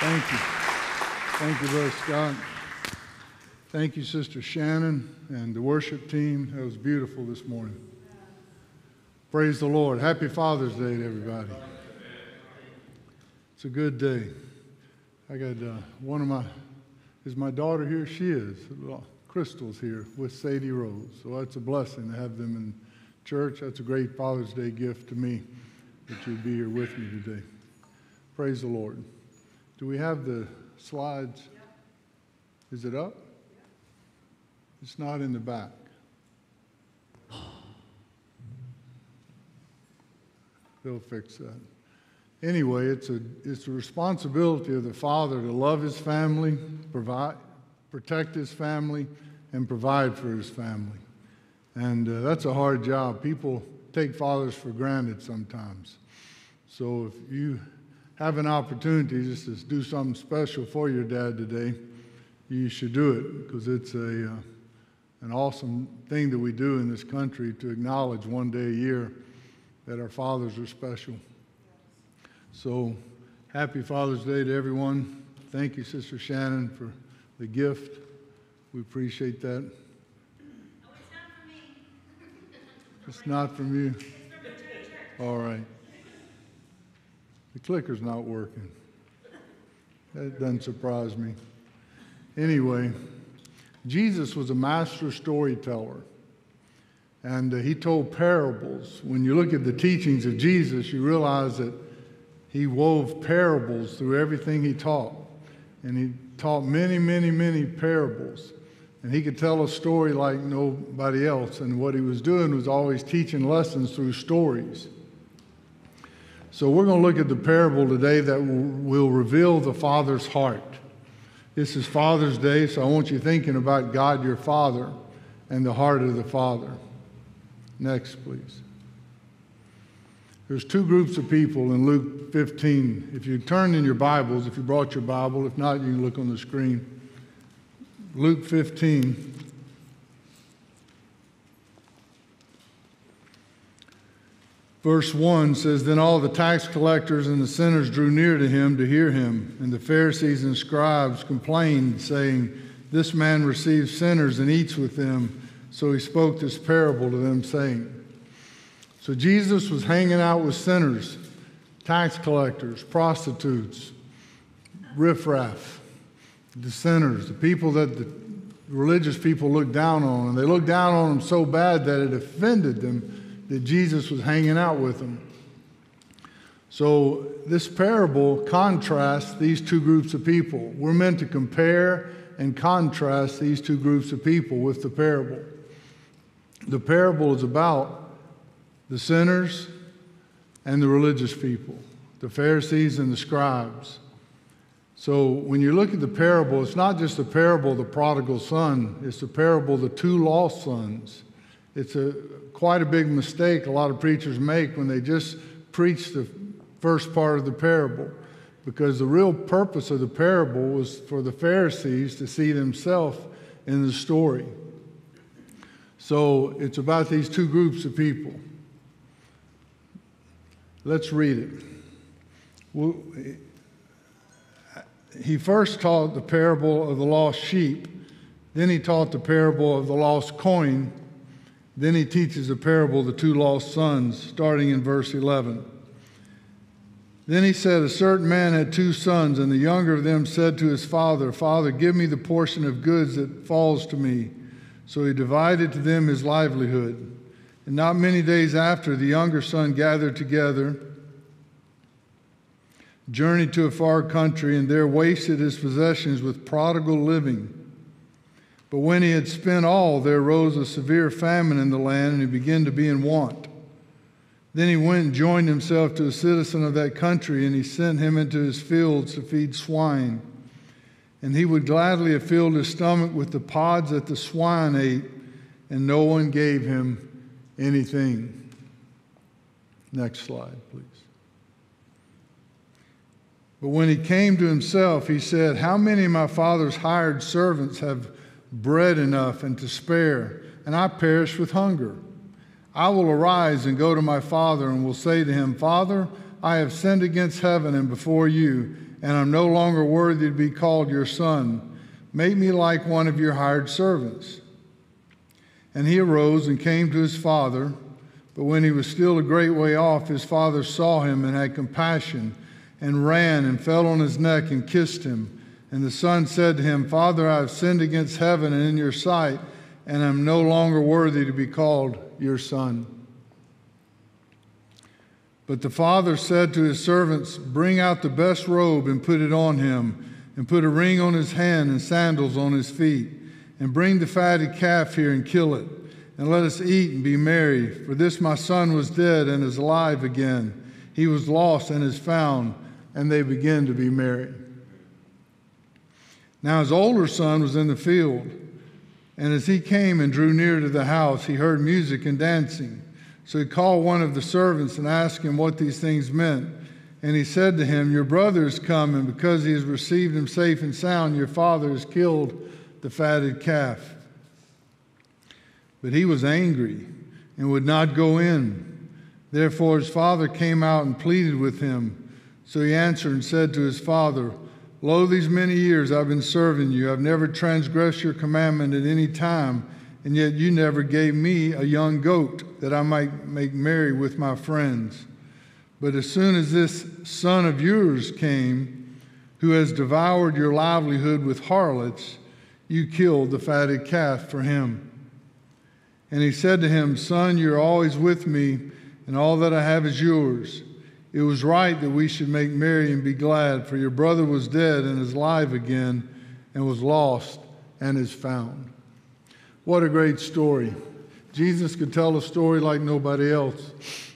Thank you. Thank you, Brother Scott. Thank you, Sister Shannon and the worship team. That was beautiful this morning. Praise the Lord. Happy Father's Day to everybody. It's a good day. I got uh, one of my, is my daughter here? She is. Crystal's here with Sadie Rose. So that's a blessing to have them in church. That's a great Father's Day gift to me that you'd be here with me today. Praise the Lord. Do we have the slides? Is it up? It's not in the back. They'll fix that. Anyway, it's a, it's a responsibility of the father to love his family, provide, protect his family, and provide for his family. And uh, that's a hard job. People take fathers for granted sometimes. So if you have an opportunity just to do something special for your dad today, you should do it because it's a, uh, an awesome thing that we do in this country to acknowledge one day a year that our fathers are special. So happy Father's Day to everyone. Thank you, Sister Shannon, for the gift. We appreciate that. Oh, it's not for me. It's not from you. It's from the church. All right. The clicker's not working. That doesn't surprise me. Anyway, Jesus was a master storyteller. And uh, he told parables. When you look at the teachings of Jesus, you realize that he wove parables through everything he taught. And he taught many, many, many parables. And he could tell a story like nobody else. And what he was doing was always teaching lessons through stories. So we're going to look at the parable today that will reveal the Father's heart. This is Father's Day, so I want you thinking about God your Father and the heart of the Father. Next, please. There's two groups of people in Luke 15. If you turn in your Bibles, if you brought your Bible, if not, you can look on the screen. Luke 15. Verse 1 says Then all the tax collectors and the sinners drew near to him to hear him. And the Pharisees and scribes complained, saying, This man receives sinners and eats with them. So he spoke this parable to them, saying, So Jesus was hanging out with sinners, tax collectors, prostitutes, riffraff, the sinners, the people that the religious people looked down on. And they looked down on them so bad that it offended them that Jesus was hanging out with them. So, this parable contrasts these two groups of people. We're meant to compare and contrast these two groups of people with the parable. The parable is about the sinners and the religious people, the Pharisees and the scribes. So, when you look at the parable, it's not just the parable of the prodigal son, it's the parable of the two lost sons. It's a quite a big mistake a lot of preachers make when they just preach the first part of the parable. Because the real purpose of the parable was for the Pharisees to see themselves in the story. So it's about these two groups of people. Let's read it. Well, he first taught the parable of the lost sheep, then he taught the parable of the lost coin, then he teaches a parable of the two lost sons, starting in verse 11. Then he said, A certain man had two sons, and the younger of them said to his father, Father, give me the portion of goods that falls to me. So he divided to them his livelihood. And not many days after, the younger son gathered together, journeyed to a far country, and there wasted his possessions with prodigal living. But when he had spent all, there arose a severe famine in the land, and he began to be in want. Then he went and joined himself to a citizen of that country, and he sent him into his fields to feed swine. And he would gladly have filled his stomach with the pods that the swine ate, and no one gave him anything. Next slide, please. But when he came to himself, he said, How many of my father's hired servants have bread enough and to spare, and I perish with hunger. I will arise and go to my father and will say to him, Father, I have sinned against heaven and before you, and I'm no longer worthy to be called your son. Make me like one of your hired servants. And he arose and came to his father. But when he was still a great way off, his father saw him and had compassion, and ran and fell on his neck and kissed him. And the son said to him, Father, I have sinned against heaven and in your sight, and am no longer worthy to be called your son. But the father said to his servants, Bring out the best robe and put it on him, and put a ring on his hand and sandals on his feet. And bring the fatted calf here and kill it, and let us eat and be merry. For this my son was dead and is alive again. He was lost and is found, and they begin to be merry. Now his older son was in the field, and as he came and drew near to the house, he heard music and dancing. So he called one of the servants and asked him what these things meant. And he said to him, Your brother is come, and because he has received him safe and sound, your father has killed the fatted calf. But he was angry and would not go in. Therefore his father came out and pleaded with him. So he answered and said to his father, Lo, these many years I've been serving you. I've never transgressed your commandment at any time, and yet you never gave me a young goat that I might make merry with my friends. But as soon as this son of yours came, who has devoured your livelihood with harlots, you killed the fatted calf for him. And he said to him, Son, you're always with me, and all that I have is yours. It was right that we should make merry and be glad, for your brother was dead and is alive again, and was lost and is found. What a great story. Jesus could tell a story like nobody else.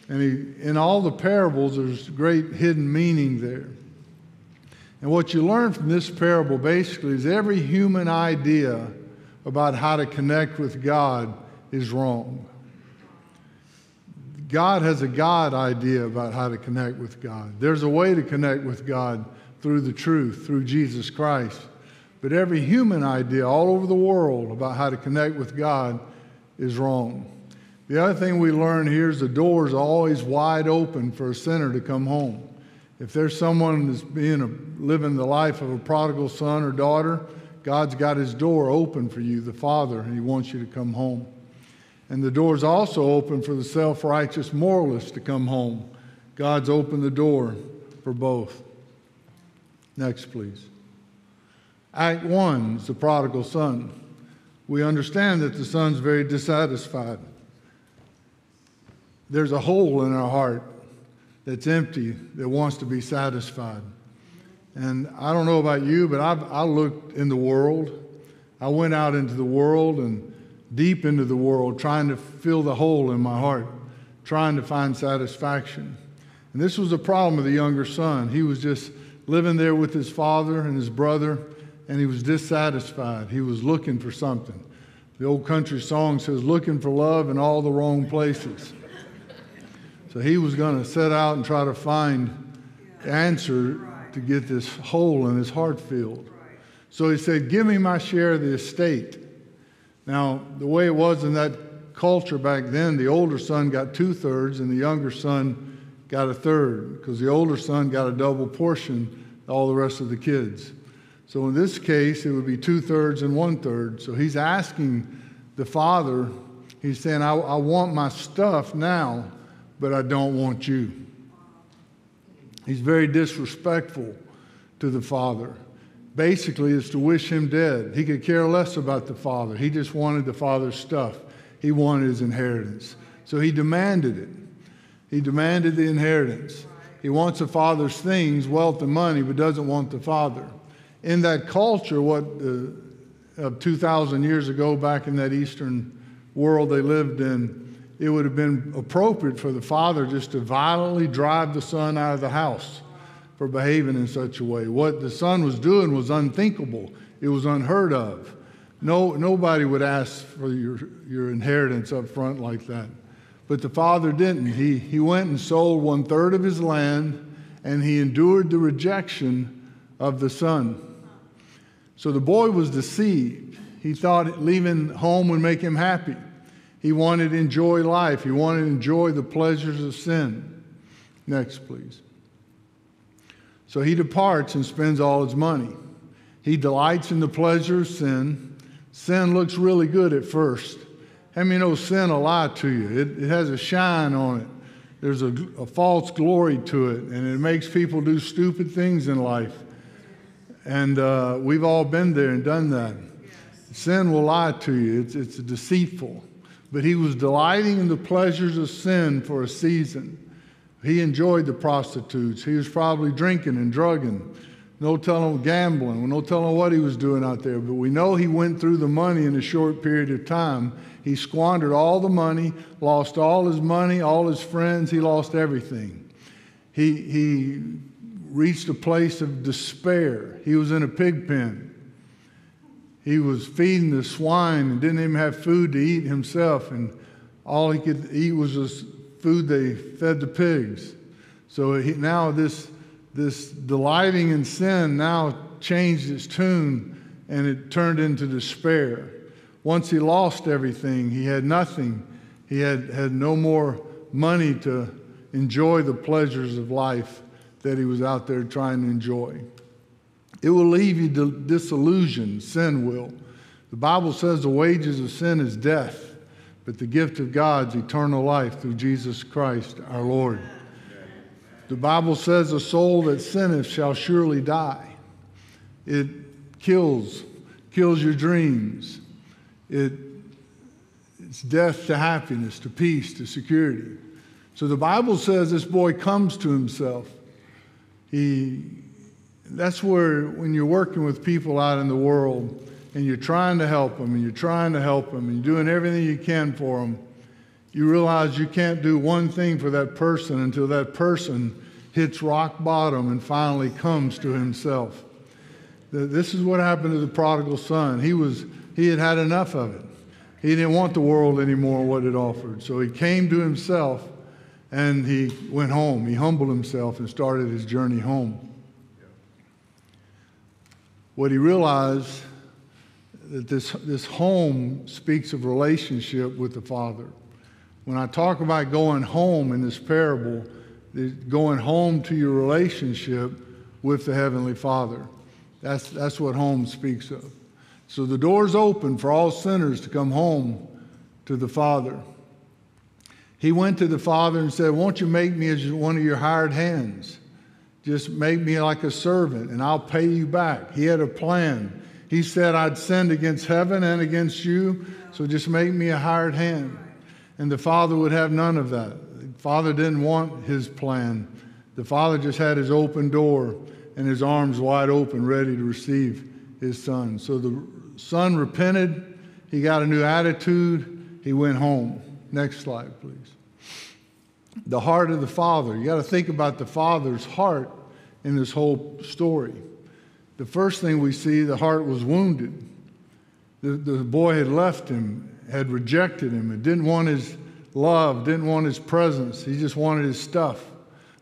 And he, in all the parables, there's great hidden meaning there. And what you learn from this parable basically is every human idea about how to connect with God is wrong. God has a God idea about how to connect with God. There's a way to connect with God through the truth, through Jesus Christ. But every human idea all over the world about how to connect with God is wrong. The other thing we learn here is the door is always wide open for a sinner to come home. If there's someone that's being a, living the life of a prodigal son or daughter, God's got his door open for you, the Father, and he wants you to come home. And the door is also open for the self righteous moralist to come home. God's opened the door for both. Next, please. Act one is the prodigal son. We understand that the son's very dissatisfied. There's a hole in our heart that's empty that wants to be satisfied. And I don't know about you, but I've, I looked in the world. I went out into the world and deep into the world trying to fill the hole in my heart, trying to find satisfaction. And this was a problem of the younger son. He was just living there with his father and his brother, and he was dissatisfied. He was looking for something. The old country song says, looking for love in all the wrong places. So he was going to set out and try to find the answer to get this hole in his heart filled. So he said, Give me my share of the estate. Now, the way it was in that culture back then, the older son got two thirds and the younger son got a third because the older son got a double portion, all the rest of the kids. So in this case, it would be two thirds and one third. So he's asking the father, he's saying, I, I want my stuff now but I don't want you. He's very disrespectful to the father. Basically, is to wish him dead. He could care less about the father. He just wanted the father's stuff. He wanted his inheritance. So he demanded it. He demanded the inheritance. He wants the father's things, wealth and money, but doesn't want the father. In that culture, what uh, of 2,000 years ago, back in that Eastern world they lived in, it would have been appropriate for the father just to violently drive the son out of the house for behaving in such a way. What the son was doing was unthinkable, it was unheard of. No, nobody would ask for your, your inheritance up front like that. But the father didn't. He, he went and sold one third of his land and he endured the rejection of the son. So the boy was deceived. He thought leaving home would make him happy. He wanted to enjoy life. He wanted to enjoy the pleasures of sin. Next, please. So he departs and spends all his money. He delights in the pleasure of sin. Sin looks really good at first. How many know sin will lie to you? It, it has a shine on it. There's a, a false glory to it, and it makes people do stupid things in life. And uh, we've all been there and done that. Sin will lie to you, it's, it's deceitful. But he was delighting in the pleasures of sin for a season. He enjoyed the prostitutes. He was probably drinking and drugging. No telling gambling. No telling what he was doing out there. But we know he went through the money in a short period of time. He squandered all the money, lost all his money, all his friends. He lost everything. He, he reached a place of despair. He was in a pig pen. He was feeding the swine and didn't even have food to eat himself. And all he could eat was this food they fed the pigs. So he, now this, this delighting in sin now changed its tune and it turned into despair. Once he lost everything, he had nothing. He had, had no more money to enjoy the pleasures of life that he was out there trying to enjoy. It will leave you disillusioned, sin will. The Bible says the wages of sin is death, but the gift of God's eternal life through Jesus Christ our Lord. The Bible says a soul that sinneth shall surely die. It kills, kills your dreams. It, it's death to happiness, to peace, to security. So the Bible says this boy comes to himself. He, that's where, when you're working with people out in the world and you're trying to help them and you're trying to help them and you're doing everything you can for them, you realize you can't do one thing for that person until that person hits rock bottom and finally comes to himself. This is what happened to the prodigal son. He, was, he had had enough of it. He didn't want the world anymore, what it offered. So he came to himself and he went home. He humbled himself and started his journey home. What he realized that this, this home speaks of relationship with the Father. When I talk about going home in this parable, going home to your relationship with the Heavenly Father. That's, that's what home speaks of. So the door's open for all sinners to come home to the Father. He went to the Father and said, Won't you make me as one of your hired hands? Just make me like a servant and I'll pay you back. He had a plan. He said, I'd sinned against heaven and against you, so just make me a hired hand. And the Father would have none of that. The Father didn't want his plan. The Father just had his open door and his arms wide open, ready to receive his son. So the son repented. He got a new attitude. He went home. Next slide, please. The heart of the father. You got to think about the father's heart in this whole story. The first thing we see, the heart was wounded. The, the boy had left him, had rejected him, and didn't want his love, didn't want his presence. He just wanted his stuff.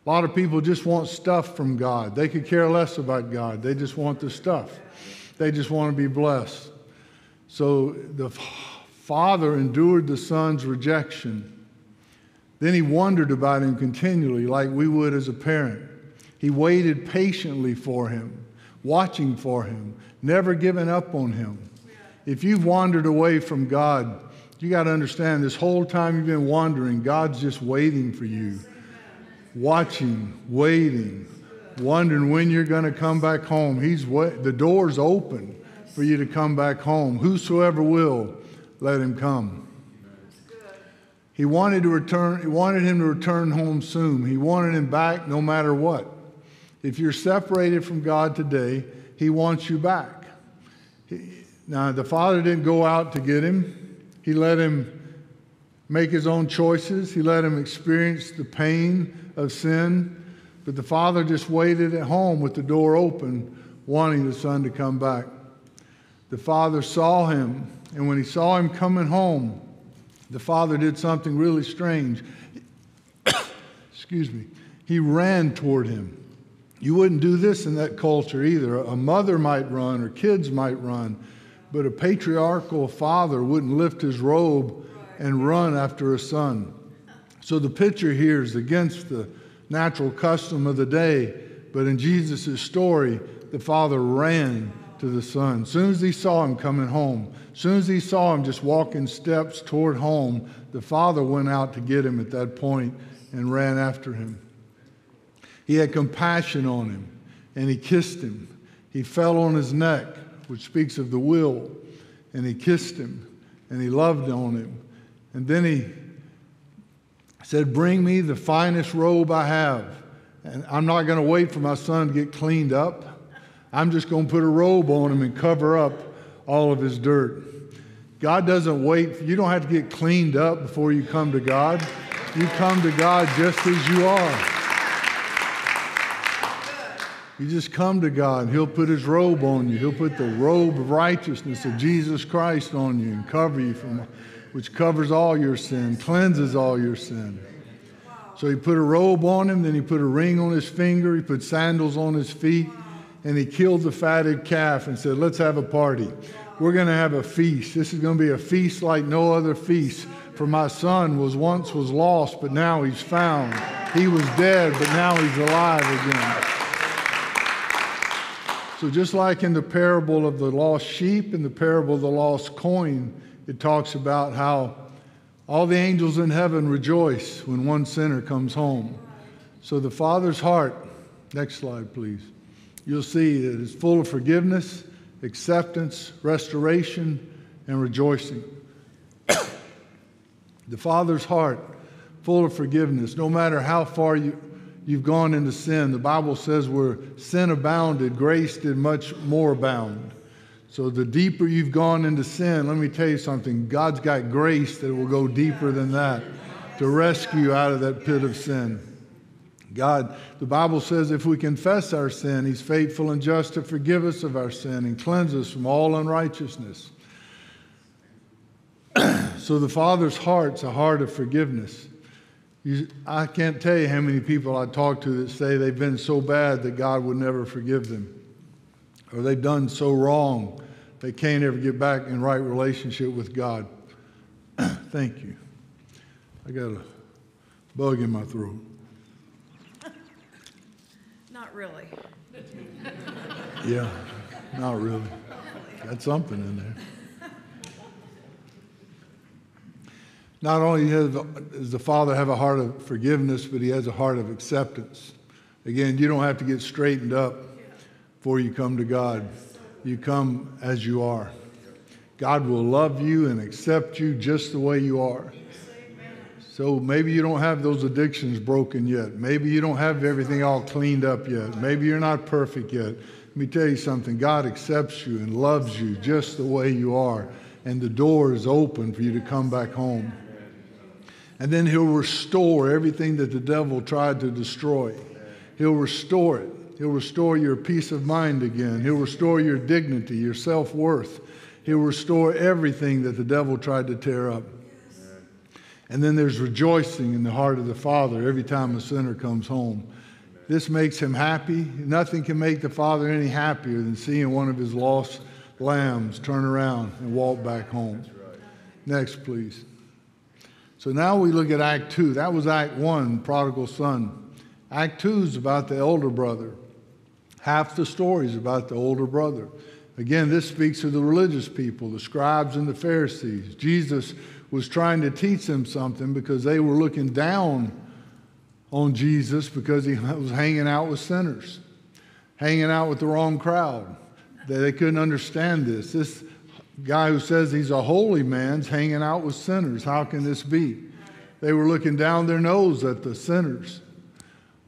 A lot of people just want stuff from God. They could care less about God. They just want the stuff. They just want to be blessed. So the father endured the son's rejection. Then he wondered about him continually, like we would as a parent. He waited patiently for him, watching for him, never giving up on him. If you've wandered away from God, you got to understand this whole time you've been wandering, God's just waiting for you, watching, waiting, wondering when you're going to come back home. He's the door's open for you to come back home. Whosoever will, let him come. He wanted to return, he wanted him to return home soon. He wanted him back no matter what. If you're separated from God today, he wants you back. He, now, the father didn't go out to get him. He let him make his own choices. He let him experience the pain of sin. But the father just waited at home with the door open, wanting the son to come back. The father saw him, and when he saw him coming home, the father did something really strange. Excuse me. He ran toward him. You wouldn't do this in that culture either. A mother might run or kids might run, but a patriarchal father wouldn't lift his robe and run after a son. So the picture here is against the natural custom of the day. But in Jesus' story, the father ran to the son. As soon as he saw him coming home, as soon as he saw him just walking steps toward home, the father went out to get him at that point and ran after him. He had compassion on him and he kissed him. He fell on his neck, which speaks of the will, and he kissed him and he loved on him. And then he said, Bring me the finest robe I have. And I'm not going to wait for my son to get cleaned up. I'm just going to put a robe on him and cover up all of his dirt. God doesn't wait. You don't have to get cleaned up before you come to God. You come to God just as you are. You just come to God. And He'll put his robe on you. He'll put the robe of righteousness of Jesus Christ on you and cover you from which covers all your sin, cleanses all your sin. So he put a robe on him, then he put a ring on his finger, he put sandals on his feet, and he killed the fatted calf and said, Let's have a party. We're going to have a feast. This is going to be a feast like no other feast. For my son was once was lost, but now he's found. He was dead, but now he's alive again. So just like in the parable of the lost sheep and the parable of the lost coin, it talks about how all the angels in heaven rejoice when one sinner comes home. So the Father's heart, next slide, please. You'll see that it's full of forgiveness, acceptance, restoration, and rejoicing. the Father's heart, full of forgiveness, no matter how far you, you've gone into sin. The Bible says where sin abounded, grace did much more abound. So the deeper you've gone into sin, let me tell you something God's got grace that will go deeper than that to rescue you out of that pit of sin. God, the Bible says if we confess our sin, He's faithful and just to forgive us of our sin and cleanse us from all unrighteousness. so the Father's heart's a heart of forgiveness. You, I can't tell you how many people I talk to that say they've been so bad that God would never forgive them or they've done so wrong they can't ever get back in right relationship with God. Thank you. I got a bug in my throat. Not really. Yeah, not really. Got something in there. Not only does the Father have a heart of forgiveness, but he has a heart of acceptance. Again, you don't have to get straightened up before you come to God. You come as you are. God will love you and accept you just the way you are. So maybe you don't have those addictions broken yet. Maybe you don't have everything all cleaned up yet. Maybe you're not perfect yet. Let me tell you something God accepts you and loves you just the way you are. And the door is open for you to come back home. And then He'll restore everything that the devil tried to destroy. He'll restore it. He'll restore your peace of mind again. He'll restore your dignity, your self worth. He'll restore everything that the devil tried to tear up. And then there's rejoicing in the heart of the Father every time a sinner comes home. This makes him happy. Nothing can make the Father any happier than seeing one of his lost lambs turn around and walk back home. Next, please. So now we look at Act 2. That was Act 1, prodigal son. Act 2 is about the elder brother. Half the story is about the older brother. Again, this speaks to the religious people, the scribes and the Pharisees. Jesus was trying to teach them something because they were looking down on Jesus because he was hanging out with sinners, hanging out with the wrong crowd. They couldn't understand this. This guy who says he's a holy man's hanging out with sinners. How can this be? They were looking down their nose at the sinners.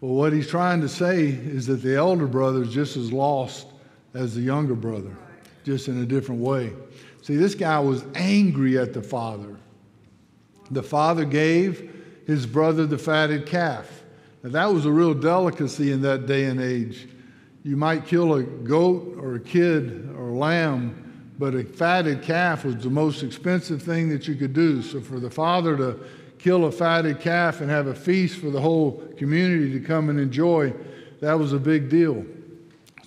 Well, what he's trying to say is that the elder brother is just as lost as the younger brother, just in a different way. See, this guy was angry at the father. The father gave his brother the fatted calf. Now, that was a real delicacy in that day and age. You might kill a goat or a kid or a lamb, but a fatted calf was the most expensive thing that you could do. So, for the father to kill a fatted calf and have a feast for the whole community to come and enjoy, that was a big deal.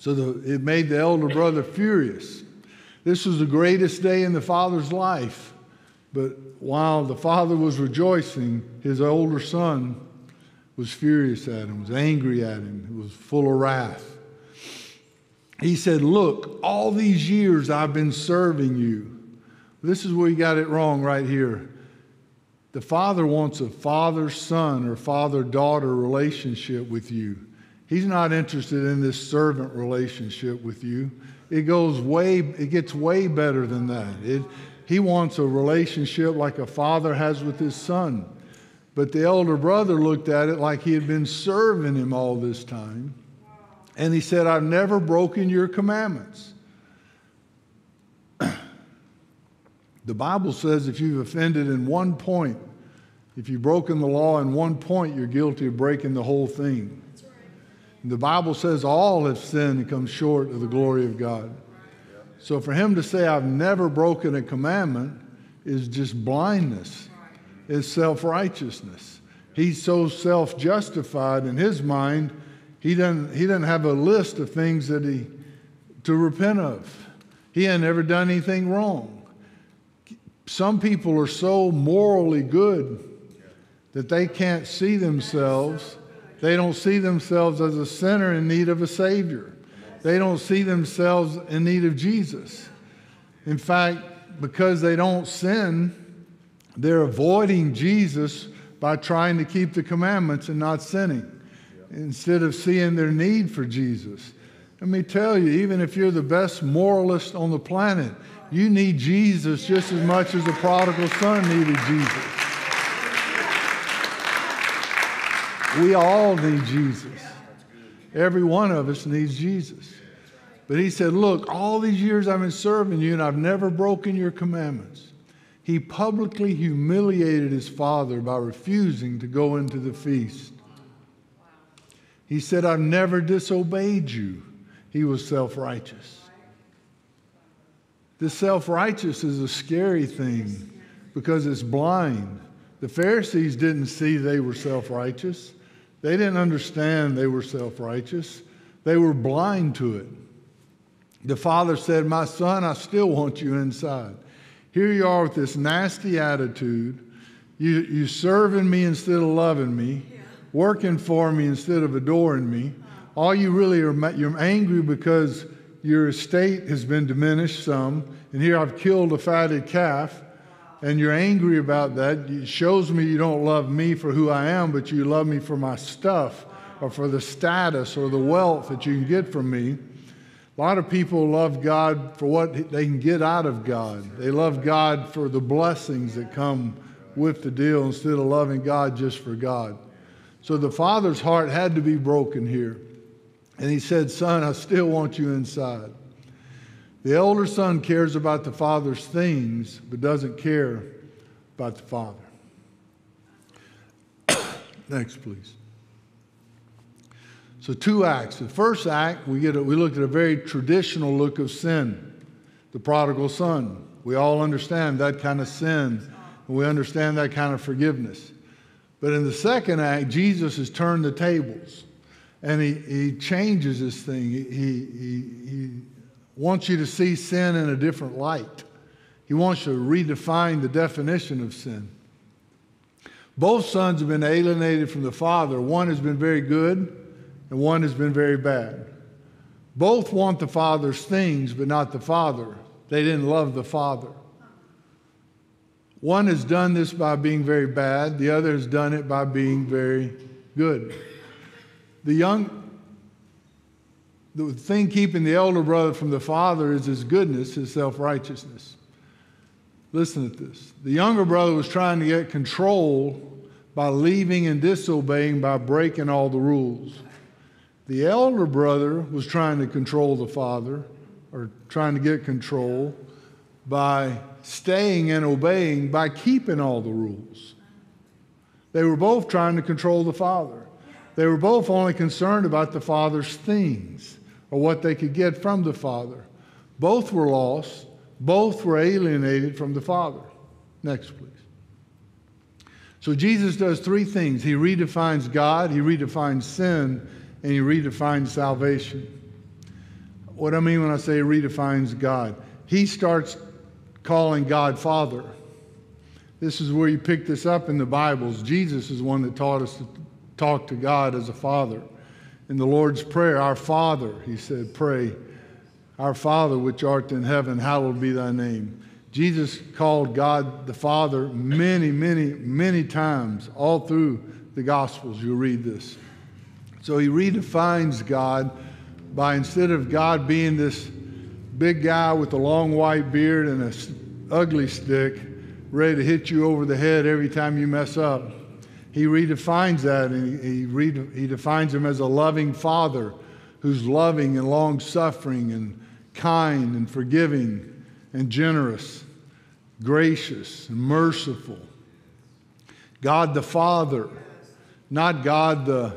So the, it made the elder brother furious. This was the greatest day in the father's life. But while the father was rejoicing, his older son was furious at him, was angry at him, was full of wrath. He said, Look, all these years I've been serving you. This is where you got it wrong right here. The father wants a father son or father daughter relationship with you. He's not interested in this servant relationship with you. It goes way, it gets way better than that. It, he wants a relationship like a father has with his son. But the elder brother looked at it like he had been serving him all this time. And he said, I've never broken your commandments. the Bible says if you've offended in one point, if you've broken the law in one point, you're guilty of breaking the whole thing. The Bible says all have sinned and come short of the glory of God. So for him to say, I've never broken a commandment, is just blindness, is self righteousness. He's so self justified in his mind, he doesn't, he doesn't have a list of things that he to repent of. He had never done anything wrong. Some people are so morally good that they can't see themselves they don't see themselves as a sinner in need of a Savior. They don't see themselves in need of Jesus. In fact, because they don't sin, they're avoiding Jesus by trying to keep the commandments and not sinning instead of seeing their need for Jesus. Let me tell you, even if you're the best moralist on the planet, you need Jesus just as much as the prodigal son needed Jesus. We all need Jesus. Every one of us needs Jesus. But he said, Look, all these years I've been serving you and I've never broken your commandments. He publicly humiliated his father by refusing to go into the feast. He said, I've never disobeyed you. He was self righteous. This self righteous is a scary thing because it's blind. The Pharisees didn't see they were self righteous. They didn't understand they were self righteous, they were blind to it. The father said, My son, I still want you inside. Here you are with this nasty attitude. You, you serving me instead of loving me, working for me instead of adoring me. All you really are, you're angry because your estate has been diminished some, and here I've killed a fatted calf and you're angry about that, it shows me you don't love me for who I am, but you love me for my stuff or for the status or the wealth that you can get from me. A lot of people love God for what they can get out of God. They love God for the blessings that come with the deal instead of loving God just for God. So the father's heart had to be broken here. And he said, Son, I still want you inside. The elder son cares about the father's things, but doesn't care about the father. Next, please. So, two acts. The first act, we, get a, we looked at a very traditional look of sin, the prodigal son. We all understand that kind of sin, and we understand that kind of forgiveness. But in the second act, Jesus has turned the tables, and he, he changes this thing. He, he, he, wants you to see sin in a different light. He wants you to redefine the definition of sin. Both sons have been alienated from the father. One has been very good, and one has been very bad. Both want the father's things, but not the father. They didn't love the father. One has done this by being very bad, the other has done it by being very good. The young, the thing keeping the elder brother from the father is his goodness, his self righteousness. Listen to this. The younger brother was trying to get control by leaving and disobeying by breaking all the rules. The elder brother was trying to control the father or trying to get control by staying and obeying by keeping all the rules. They were both trying to control the father. They were both only concerned about the father's things or what they could get from the Father. Both were lost, both were alienated from the Father. Next, please. So Jesus does three things He redefines God, He redefines sin, and He redefines salvation. What I mean when I say redefines God, He starts calling God Father. This is where you pick this up in the Bibles. Jesus is one that taught us to talk to God as a father. In the Lord's Prayer, Our Father, he said, pray, Our Father which art in heaven, hallowed be thy name. Jesus called God the Father many, many, many times all through the Gospels. You read this. So he redefines God by instead of God being this big guy with a long white beard and a ugly stick ready to hit you over the head every time you mess up, he redefines that and he, he, rede- he defines him as a loving father who's loving and long suffering and kind and forgiving and generous, gracious and merciful. God the Father, not God the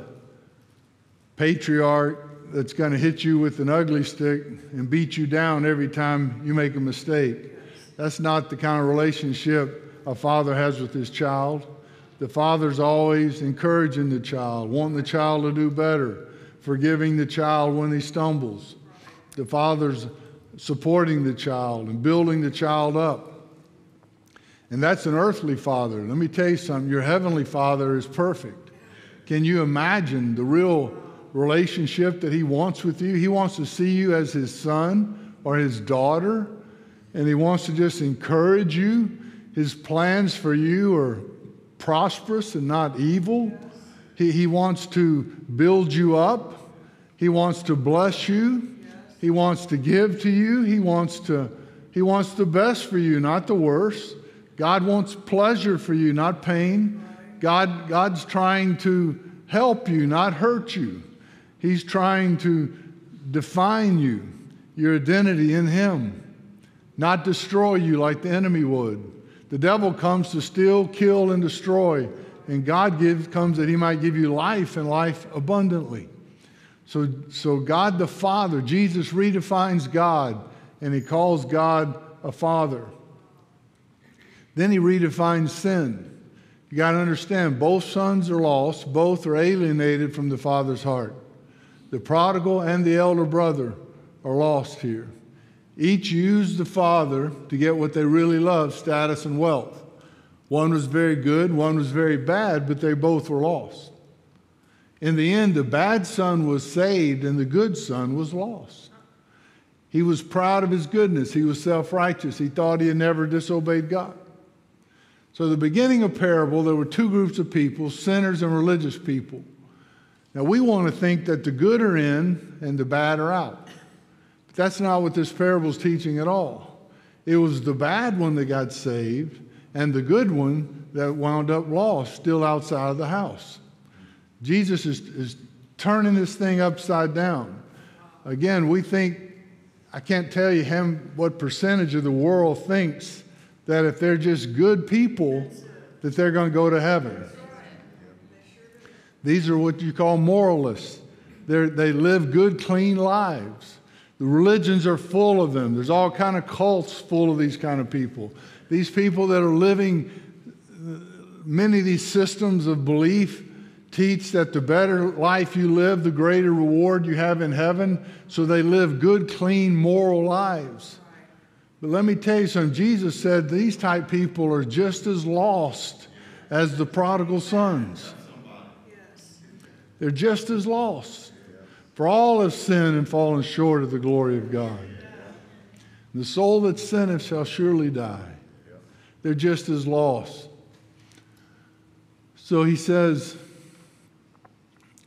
patriarch that's going to hit you with an ugly stick and beat you down every time you make a mistake. That's not the kind of relationship a father has with his child. The father's always encouraging the child, wanting the child to do better, forgiving the child when he stumbles. The father's supporting the child and building the child up. And that's an earthly father. Let me tell you something your heavenly father is perfect. Can you imagine the real relationship that he wants with you? He wants to see you as his son or his daughter, and he wants to just encourage you. His plans for you are prosperous and not evil. He, he wants to build you up, he wants to bless you, he wants to give to you, he wants to. He wants the best for you, not the worst. God wants pleasure for you, not pain. God, God's trying to help you, not hurt you. He's trying to define you, your identity in Him, not destroy you like the enemy would. The devil comes to steal, kill, and destroy, and God gives, comes that He might give you life and life abundantly. So, so God the Father, Jesus redefines God, and He calls God a Father. Then He redefines sin. You got to understand, both sons are lost, both are alienated from the Father's heart. The prodigal and the elder brother are lost here. Each used the father to get what they really loved status and wealth. One was very good, one was very bad, but they both were lost. In the end, the bad son was saved and the good son was lost. He was proud of his goodness, he was self righteous, he thought he had never disobeyed God. So, the beginning of parable, there were two groups of people sinners and religious people. Now, we want to think that the good are in and the bad are out. But that's not what this parable is teaching at all. It was the bad one that got saved and the good one that wound up lost, still outside of the house. Jesus is, is turning this thing upside down. Again, we think, I can't tell you how, what percentage of the world thinks that if they're just good people, that they're going to go to heaven. These are what you call moralists. They're, they live good, clean lives. The religions are full of them. There's all kind of cults full of these kind of people. These people that are living, many of these systems of belief teach that the better life you live, the greater reward you have in heaven. So they live good, clean, moral lives. But let me tell you something. Jesus said these type people are just as lost as the prodigal sons. They're just as lost. For all have sinned and fallen short of the glory of God. The soul that sinneth shall surely die. They're just as lost. So he says,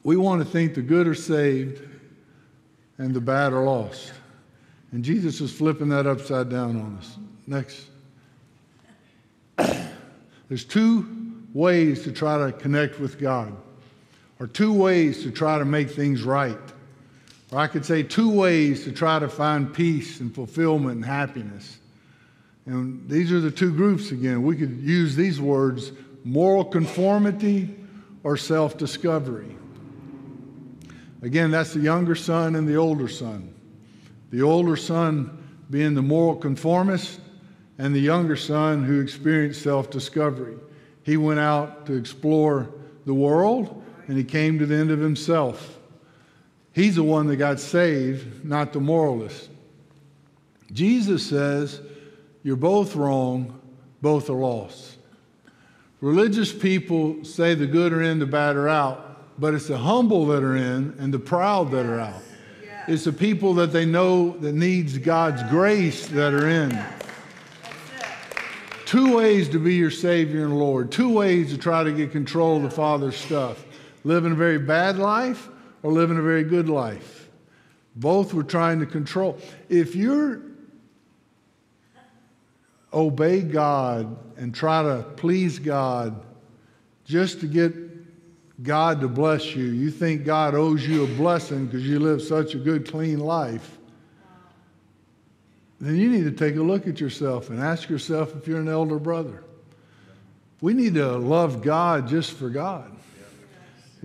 we want to think the good are saved and the bad are lost. And Jesus is flipping that upside down on us. Next. There's two ways to try to connect with God are two ways to try to make things right. Or I could say two ways to try to find peace and fulfillment and happiness. And these are the two groups again. We could use these words moral conformity or self discovery. Again, that's the younger son and the older son. The older son being the moral conformist, and the younger son who experienced self discovery. He went out to explore the world and he came to the end of himself. He's the one that got saved, not the moralist. Jesus says, You're both wrong, both are lost. Religious people say the good are in, the bad are out. but it's the humble that are in and the proud that are out. It's the people that they know that needs God's grace that are in. Two ways to be your Savior and Lord. Two ways to try to get control of the Father's stuff. Living a very bad life or living a very good life. Both we're trying to control. If you're obey God and try to please God just to get God to bless you, you think God owes you a blessing because you live such a good, clean life, then you need to take a look at yourself and ask yourself if you're an elder brother. We need to love God just for God.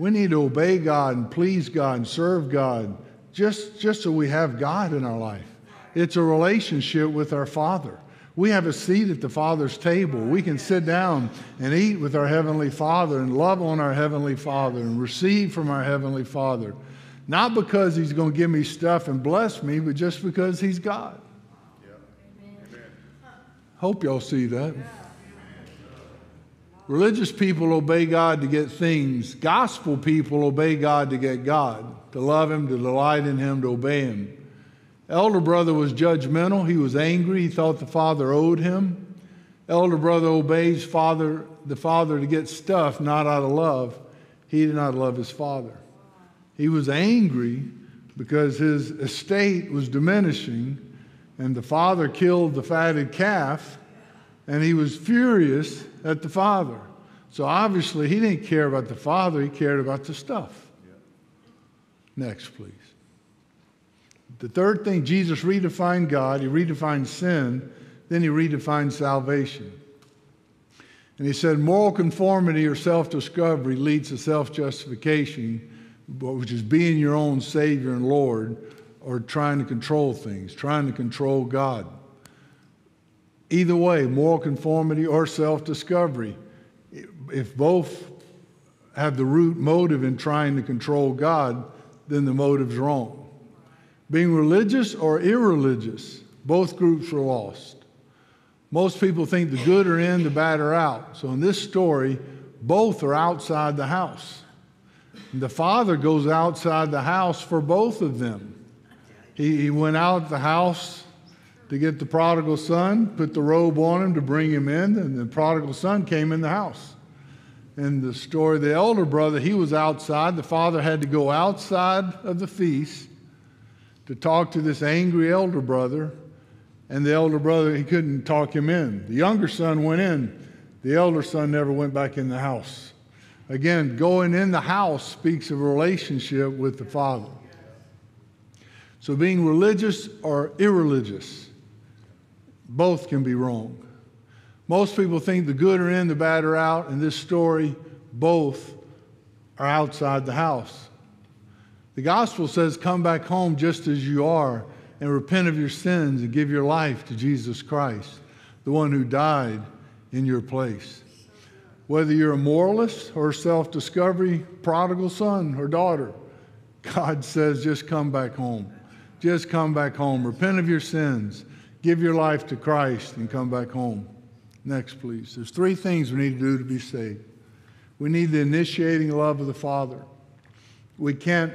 We need to obey God and please God and serve God just, just so we have God in our life. It's a relationship with our Father. We have a seat at the Father's table. We can sit down and eat with our Heavenly Father and love on our Heavenly Father and receive from our Heavenly Father. Not because He's going to give me stuff and bless me, but just because He's God. Hope y'all see that. Religious people obey God to get things. Gospel people obey God to get God, to love Him, to delight in Him, to obey Him. Elder brother was judgmental. He was angry. He thought the father owed him. Elder brother obeys father, the father to get stuff, not out of love. He did not love his father. He was angry because his estate was diminishing, and the father killed the fatted calf, and he was furious at the father. So obviously, he didn't care about the father, he cared about the stuff. Next, please. The third thing, Jesus redefined God, he redefined sin, then he redefined salvation. And he said moral conformity or self discovery leads to self justification, which is being your own Savior and Lord, or trying to control things, trying to control God. Either way, moral conformity or self discovery, if both have the root motive in trying to control God, then the motive's wrong. Being religious or irreligious, both groups are lost. Most people think the good are in, the bad are out. So in this story, both are outside the house. And the father goes outside the house for both of them. He, he went out the house to get the prodigal son, put the robe on him to bring him in, and the prodigal son came in the house. In the story, the elder brother, he was outside. The father had to go outside of the feast to talk to this angry elder brother, and the elder brother, he couldn't talk him in. The younger son went in. The elder son never went back in the house. Again, going in the house speaks of a relationship with the Father. So being religious or irreligious, both can be wrong. Most people think the good are in, the bad are out. In this story, both are outside the house. The gospel says, Come back home just as you are and repent of your sins and give your life to Jesus Christ, the one who died in your place. Whether you're a moralist or self discovery, prodigal son or daughter, God says, just come back home. Just come back home. Repent of your sins. Give your life to Christ and come back home. Next, please. There's three things we need to do to be saved. We need the initiating love of the Father. We can't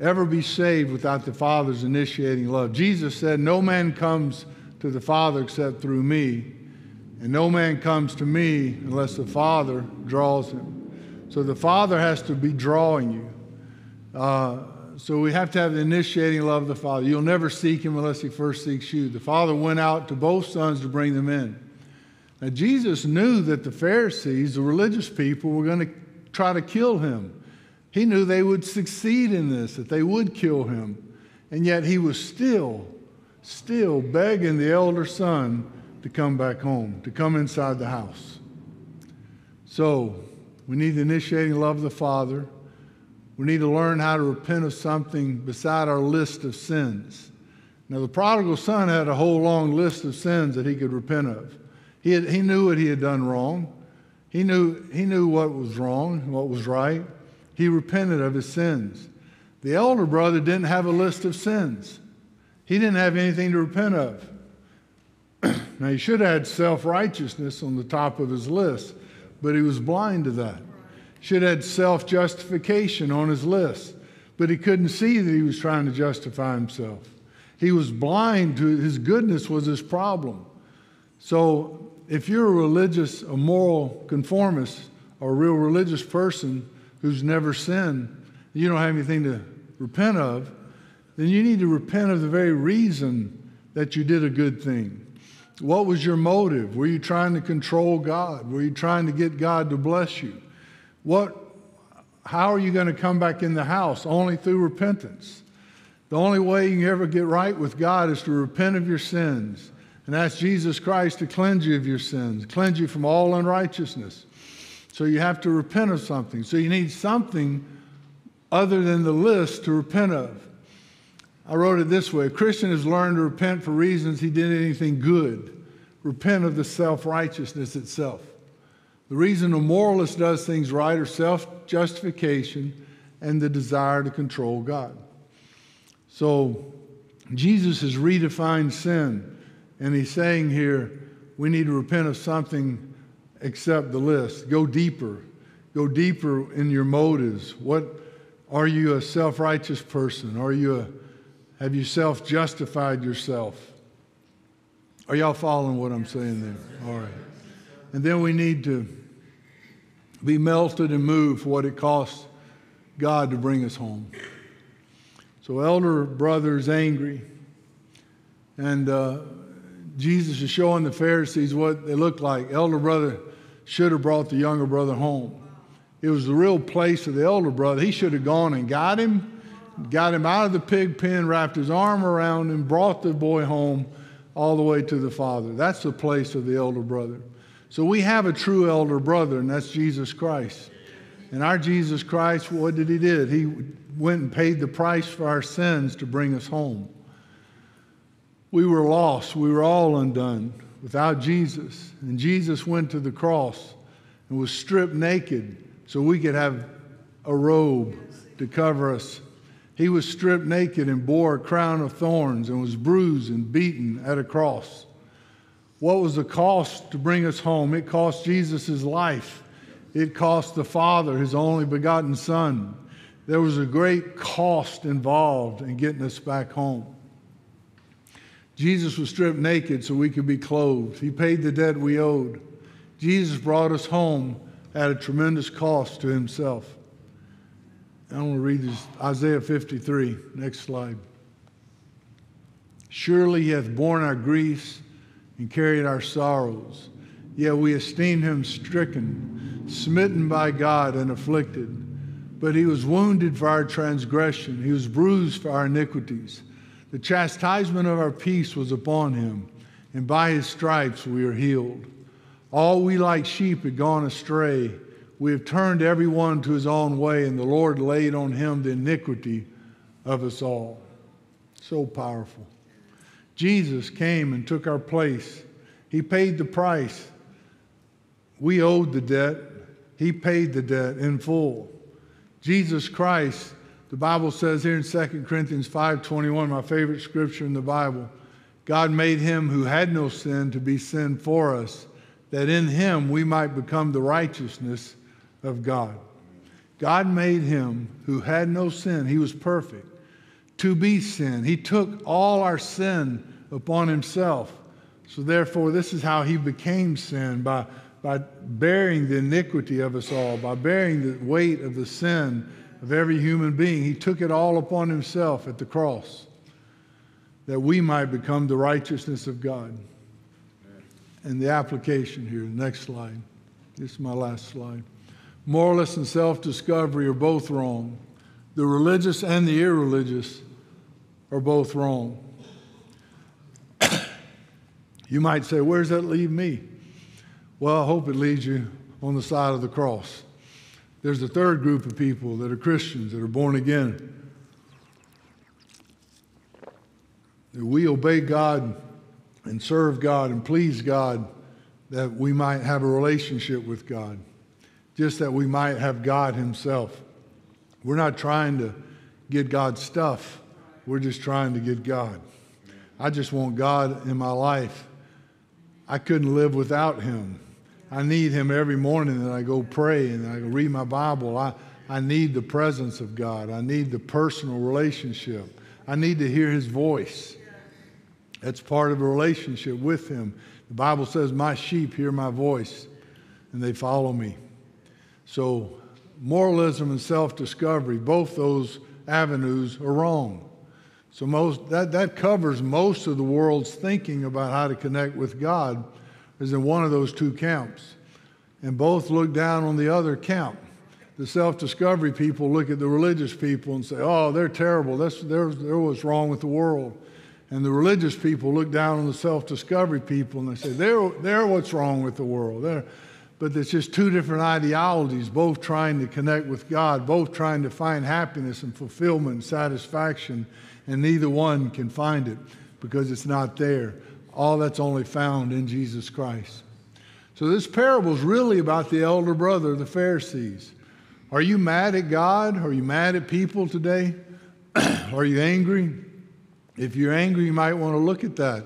ever be saved without the Father's initiating love. Jesus said, No man comes to the Father except through me, and no man comes to me unless the Father draws him. So the Father has to be drawing you. Uh, so we have to have the initiating love of the Father. You'll never seek him unless he first seeks you. The Father went out to both sons to bring them in. Now, Jesus knew that the Pharisees, the religious people, were going to try to kill him. He knew they would succeed in this, that they would kill him. And yet he was still, still begging the elder son to come back home, to come inside the house. So we need the initiating love of the Father. We need to learn how to repent of something beside our list of sins. Now, the prodigal son had a whole long list of sins that he could repent of. He, had, he knew what he had done wrong. He knew, he knew what was wrong, what was right. He repented of his sins. The elder brother didn't have a list of sins, he didn't have anything to repent of. now, he should have had self righteousness on the top of his list, but he was blind to that. Should have had self justification on his list, but he couldn't see that he was trying to justify himself. He was blind to his goodness was his problem. So if you're a religious, a moral conformist, or a real religious person who's never sinned, you don't have anything to repent of, then you need to repent of the very reason that you did a good thing. What was your motive? Were you trying to control God? Were you trying to get God to bless you? What, how are you going to come back in the house? Only through repentance. The only way you can ever get right with God is to repent of your sins and ask Jesus Christ to cleanse you of your sins, cleanse you from all unrighteousness. So you have to repent of something. So you need something other than the list to repent of. I wrote it this way A Christian has learned to repent for reasons he did anything good, repent of the self righteousness itself. The reason a moralist does things right are self justification and the desire to control God. So Jesus has redefined sin, and he's saying here we need to repent of something except the list. Go deeper. Go deeper in your motives. What are you a self-righteous person? Are you a have you self-justified yourself? Are y'all following what I'm saying there? All right. And then we need to be melted and moved for what it costs God to bring us home. So, elder brother is angry, and uh, Jesus is showing the Pharisees what they look like. Elder brother should have brought the younger brother home. It was the real place of the elder brother. He should have gone and got him, got him out of the pig pen, wrapped his arm around him, brought the boy home all the way to the father. That's the place of the elder brother. So we have a true elder brother, and that's Jesus Christ. And our Jesus Christ, what did he do? He went and paid the price for our sins to bring us home. We were lost. We were all undone without Jesus. And Jesus went to the cross and was stripped naked so we could have a robe to cover us. He was stripped naked and bore a crown of thorns and was bruised and beaten at a cross. What was the cost to bring us home? It cost Jesus his life. It cost the Father his only begotten Son. There was a great cost involved in getting us back home. Jesus was stripped naked so we could be clothed. He paid the debt we owed. Jesus brought us home at a tremendous cost to himself. I want to read this Isaiah 53. Next slide. Surely he hath borne our griefs and carried our sorrows. Yet we esteemed him stricken, smitten by God, and afflicted. But he was wounded for our transgression, he was bruised for our iniquities. The chastisement of our peace was upon him, and by his stripes we are healed. All we like sheep had gone astray. We have turned every one to his own way, and the Lord laid on him the iniquity of us all. So powerful. Jesus came and took our place. He paid the price. We owed the debt. He paid the debt in full. Jesus Christ the Bible says here in 2 Corinthians 5:21, my favorite scripture in the Bible, God made him who had no sin to be sin for us, that in him we might become the righteousness of God. God made him who had no sin, he was perfect, to be sin. He took all our sin upon himself. So therefore, this is how he became sin by, by bearing the iniquity of us all, by bearing the weight of the sin of every human being. He took it all upon himself at the cross that we might become the righteousness of God. And the application here, next slide. This is my last slide. Moralists and self discovery are both wrong. The religious and the irreligious are both wrong. you might say, Where does that leave me? Well, I hope it leads you on the side of the cross. There's a third group of people that are Christians, that are born again. That we obey God and serve God and please God that we might have a relationship with God, just that we might have God Himself. We're not trying to get God's stuff, we're just trying to get God. I just want God in my life. I couldn't live without Him. I need him every morning that I go pray and I read my Bible. I, I need the presence of God. I need the personal relationship. I need to hear his voice. That's part of a relationship with him. The Bible says, My sheep hear my voice and they follow me. So, moralism and self discovery, both those avenues are wrong. So, most, that, that covers most of the world's thinking about how to connect with God, is in one of those two camps. And both look down on the other camp. The self discovery people look at the religious people and say, oh, they're terrible. That's, they're, they're what's wrong with the world. And the religious people look down on the self discovery people and they say, they're, they're what's wrong with the world. They're, but it's just two different ideologies, both trying to connect with God, both trying to find happiness and fulfillment and satisfaction, and neither one can find it because it's not there. All that's only found in Jesus Christ. So this parable is really about the elder brother, the Pharisees. Are you mad at God? Are you mad at people today? Are you angry? If you're angry, you might want to look at that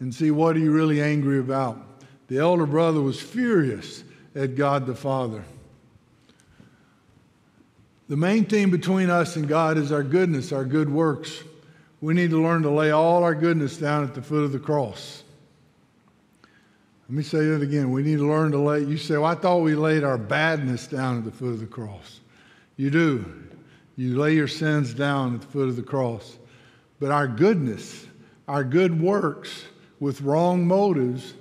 and see what are you really angry about. The elder brother was furious at God the Father. The main thing between us and God is our goodness, our good works. We need to learn to lay all our goodness down at the foot of the cross. Let me say that again. We need to learn to lay, you say, well, I thought we laid our badness down at the foot of the cross. You do. You lay your sins down at the foot of the cross. But our goodness, our good works with wrong motives,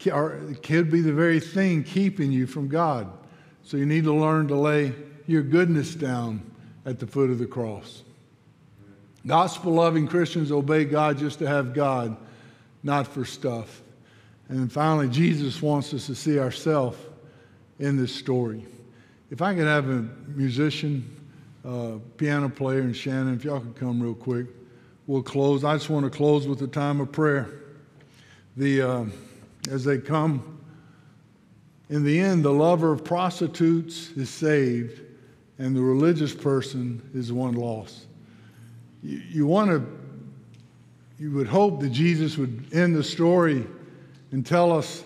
could be the very thing keeping you from God. So you need to learn to lay your goodness down at the foot of the cross. Gospel loving Christians obey God just to have God, not for stuff. And finally, Jesus wants us to see ourselves in this story. If I could have a musician, uh, piano player, and Shannon, if y'all could come real quick, we'll close. I just want to close with a time of prayer. The, uh, as they come, in the end, the lover of prostitutes is saved, and the religious person is one lost. You, you want to, you would hope that Jesus would end the story and tell us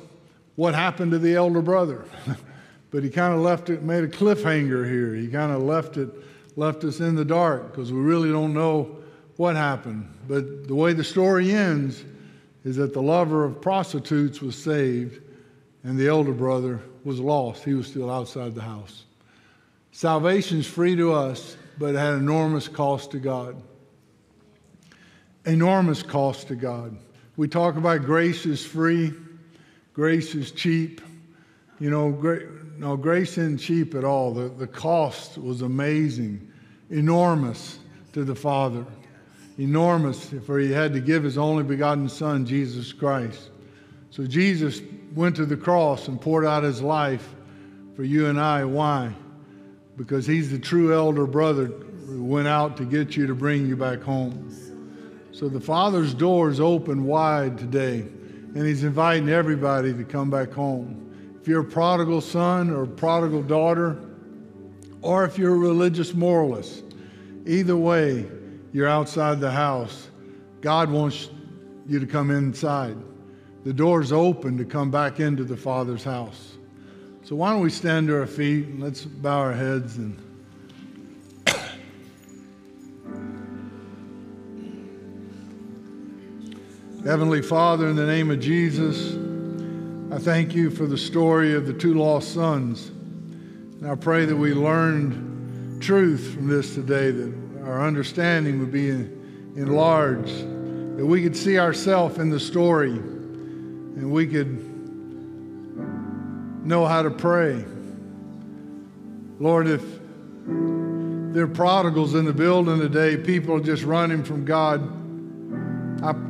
what happened to the elder brother. but he kind of left it, made a cliffhanger here. He kind of left it, left us in the dark because we really don't know what happened. But the way the story ends is that the lover of prostitutes was saved and the elder brother was lost. He was still outside the house. Salvation's free to us, but it had enormous cost to God. Enormous cost to God. We talk about grace is free, grace is cheap. You know, gra- no, grace isn't cheap at all. The, the cost was amazing, enormous to the Father. Enormous, for he had to give his only begotten Son, Jesus Christ. So Jesus went to the cross and poured out his life for you and I. Why? Because he's the true elder brother who went out to get you to bring you back home. So the Father's door is open wide today, and He's inviting everybody to come back home. If you're a prodigal son or prodigal daughter, or if you're a religious moralist, either way, you're outside the house. God wants you to come inside. The door's open to come back into the Father's house. So why don't we stand to our feet and let's bow our heads and Heavenly Father, in the name of Jesus, I thank you for the story of the two lost sons. And I pray that we learned truth from this today, that our understanding would be enlarged, that we could see ourselves in the story, and we could know how to pray. Lord, if there are prodigals in the building today, people are just running from God, I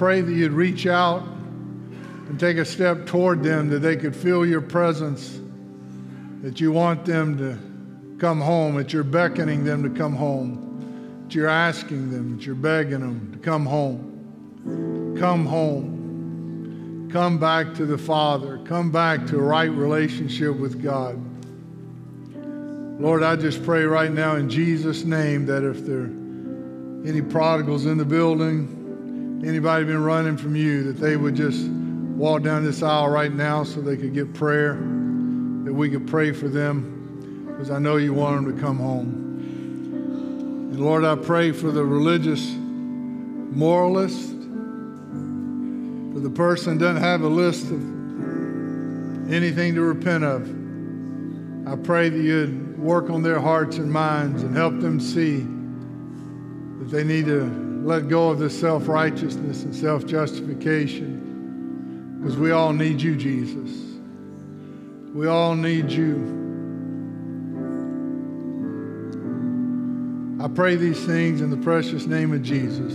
pray that you'd reach out and take a step toward them, that they could feel your presence, that you want them to come home, that you're beckoning them to come home, that you're asking them, that you're begging them to come home. Come home. Come back to the Father. Come back to a right relationship with God. Lord, I just pray right now in Jesus' name that if there are any prodigals in the building, anybody been running from you, that they would just walk down this aisle right now so they could get prayer, that we could pray for them, because I know you want them to come home. And Lord, I pray for the religious moralist, for the person doesn't have a list of anything to repent of. I pray that you'd work on their hearts and minds and help them see that they need to let go of this self righteousness and self justification because we all need you, Jesus. We all need you. I pray these things in the precious name of Jesus.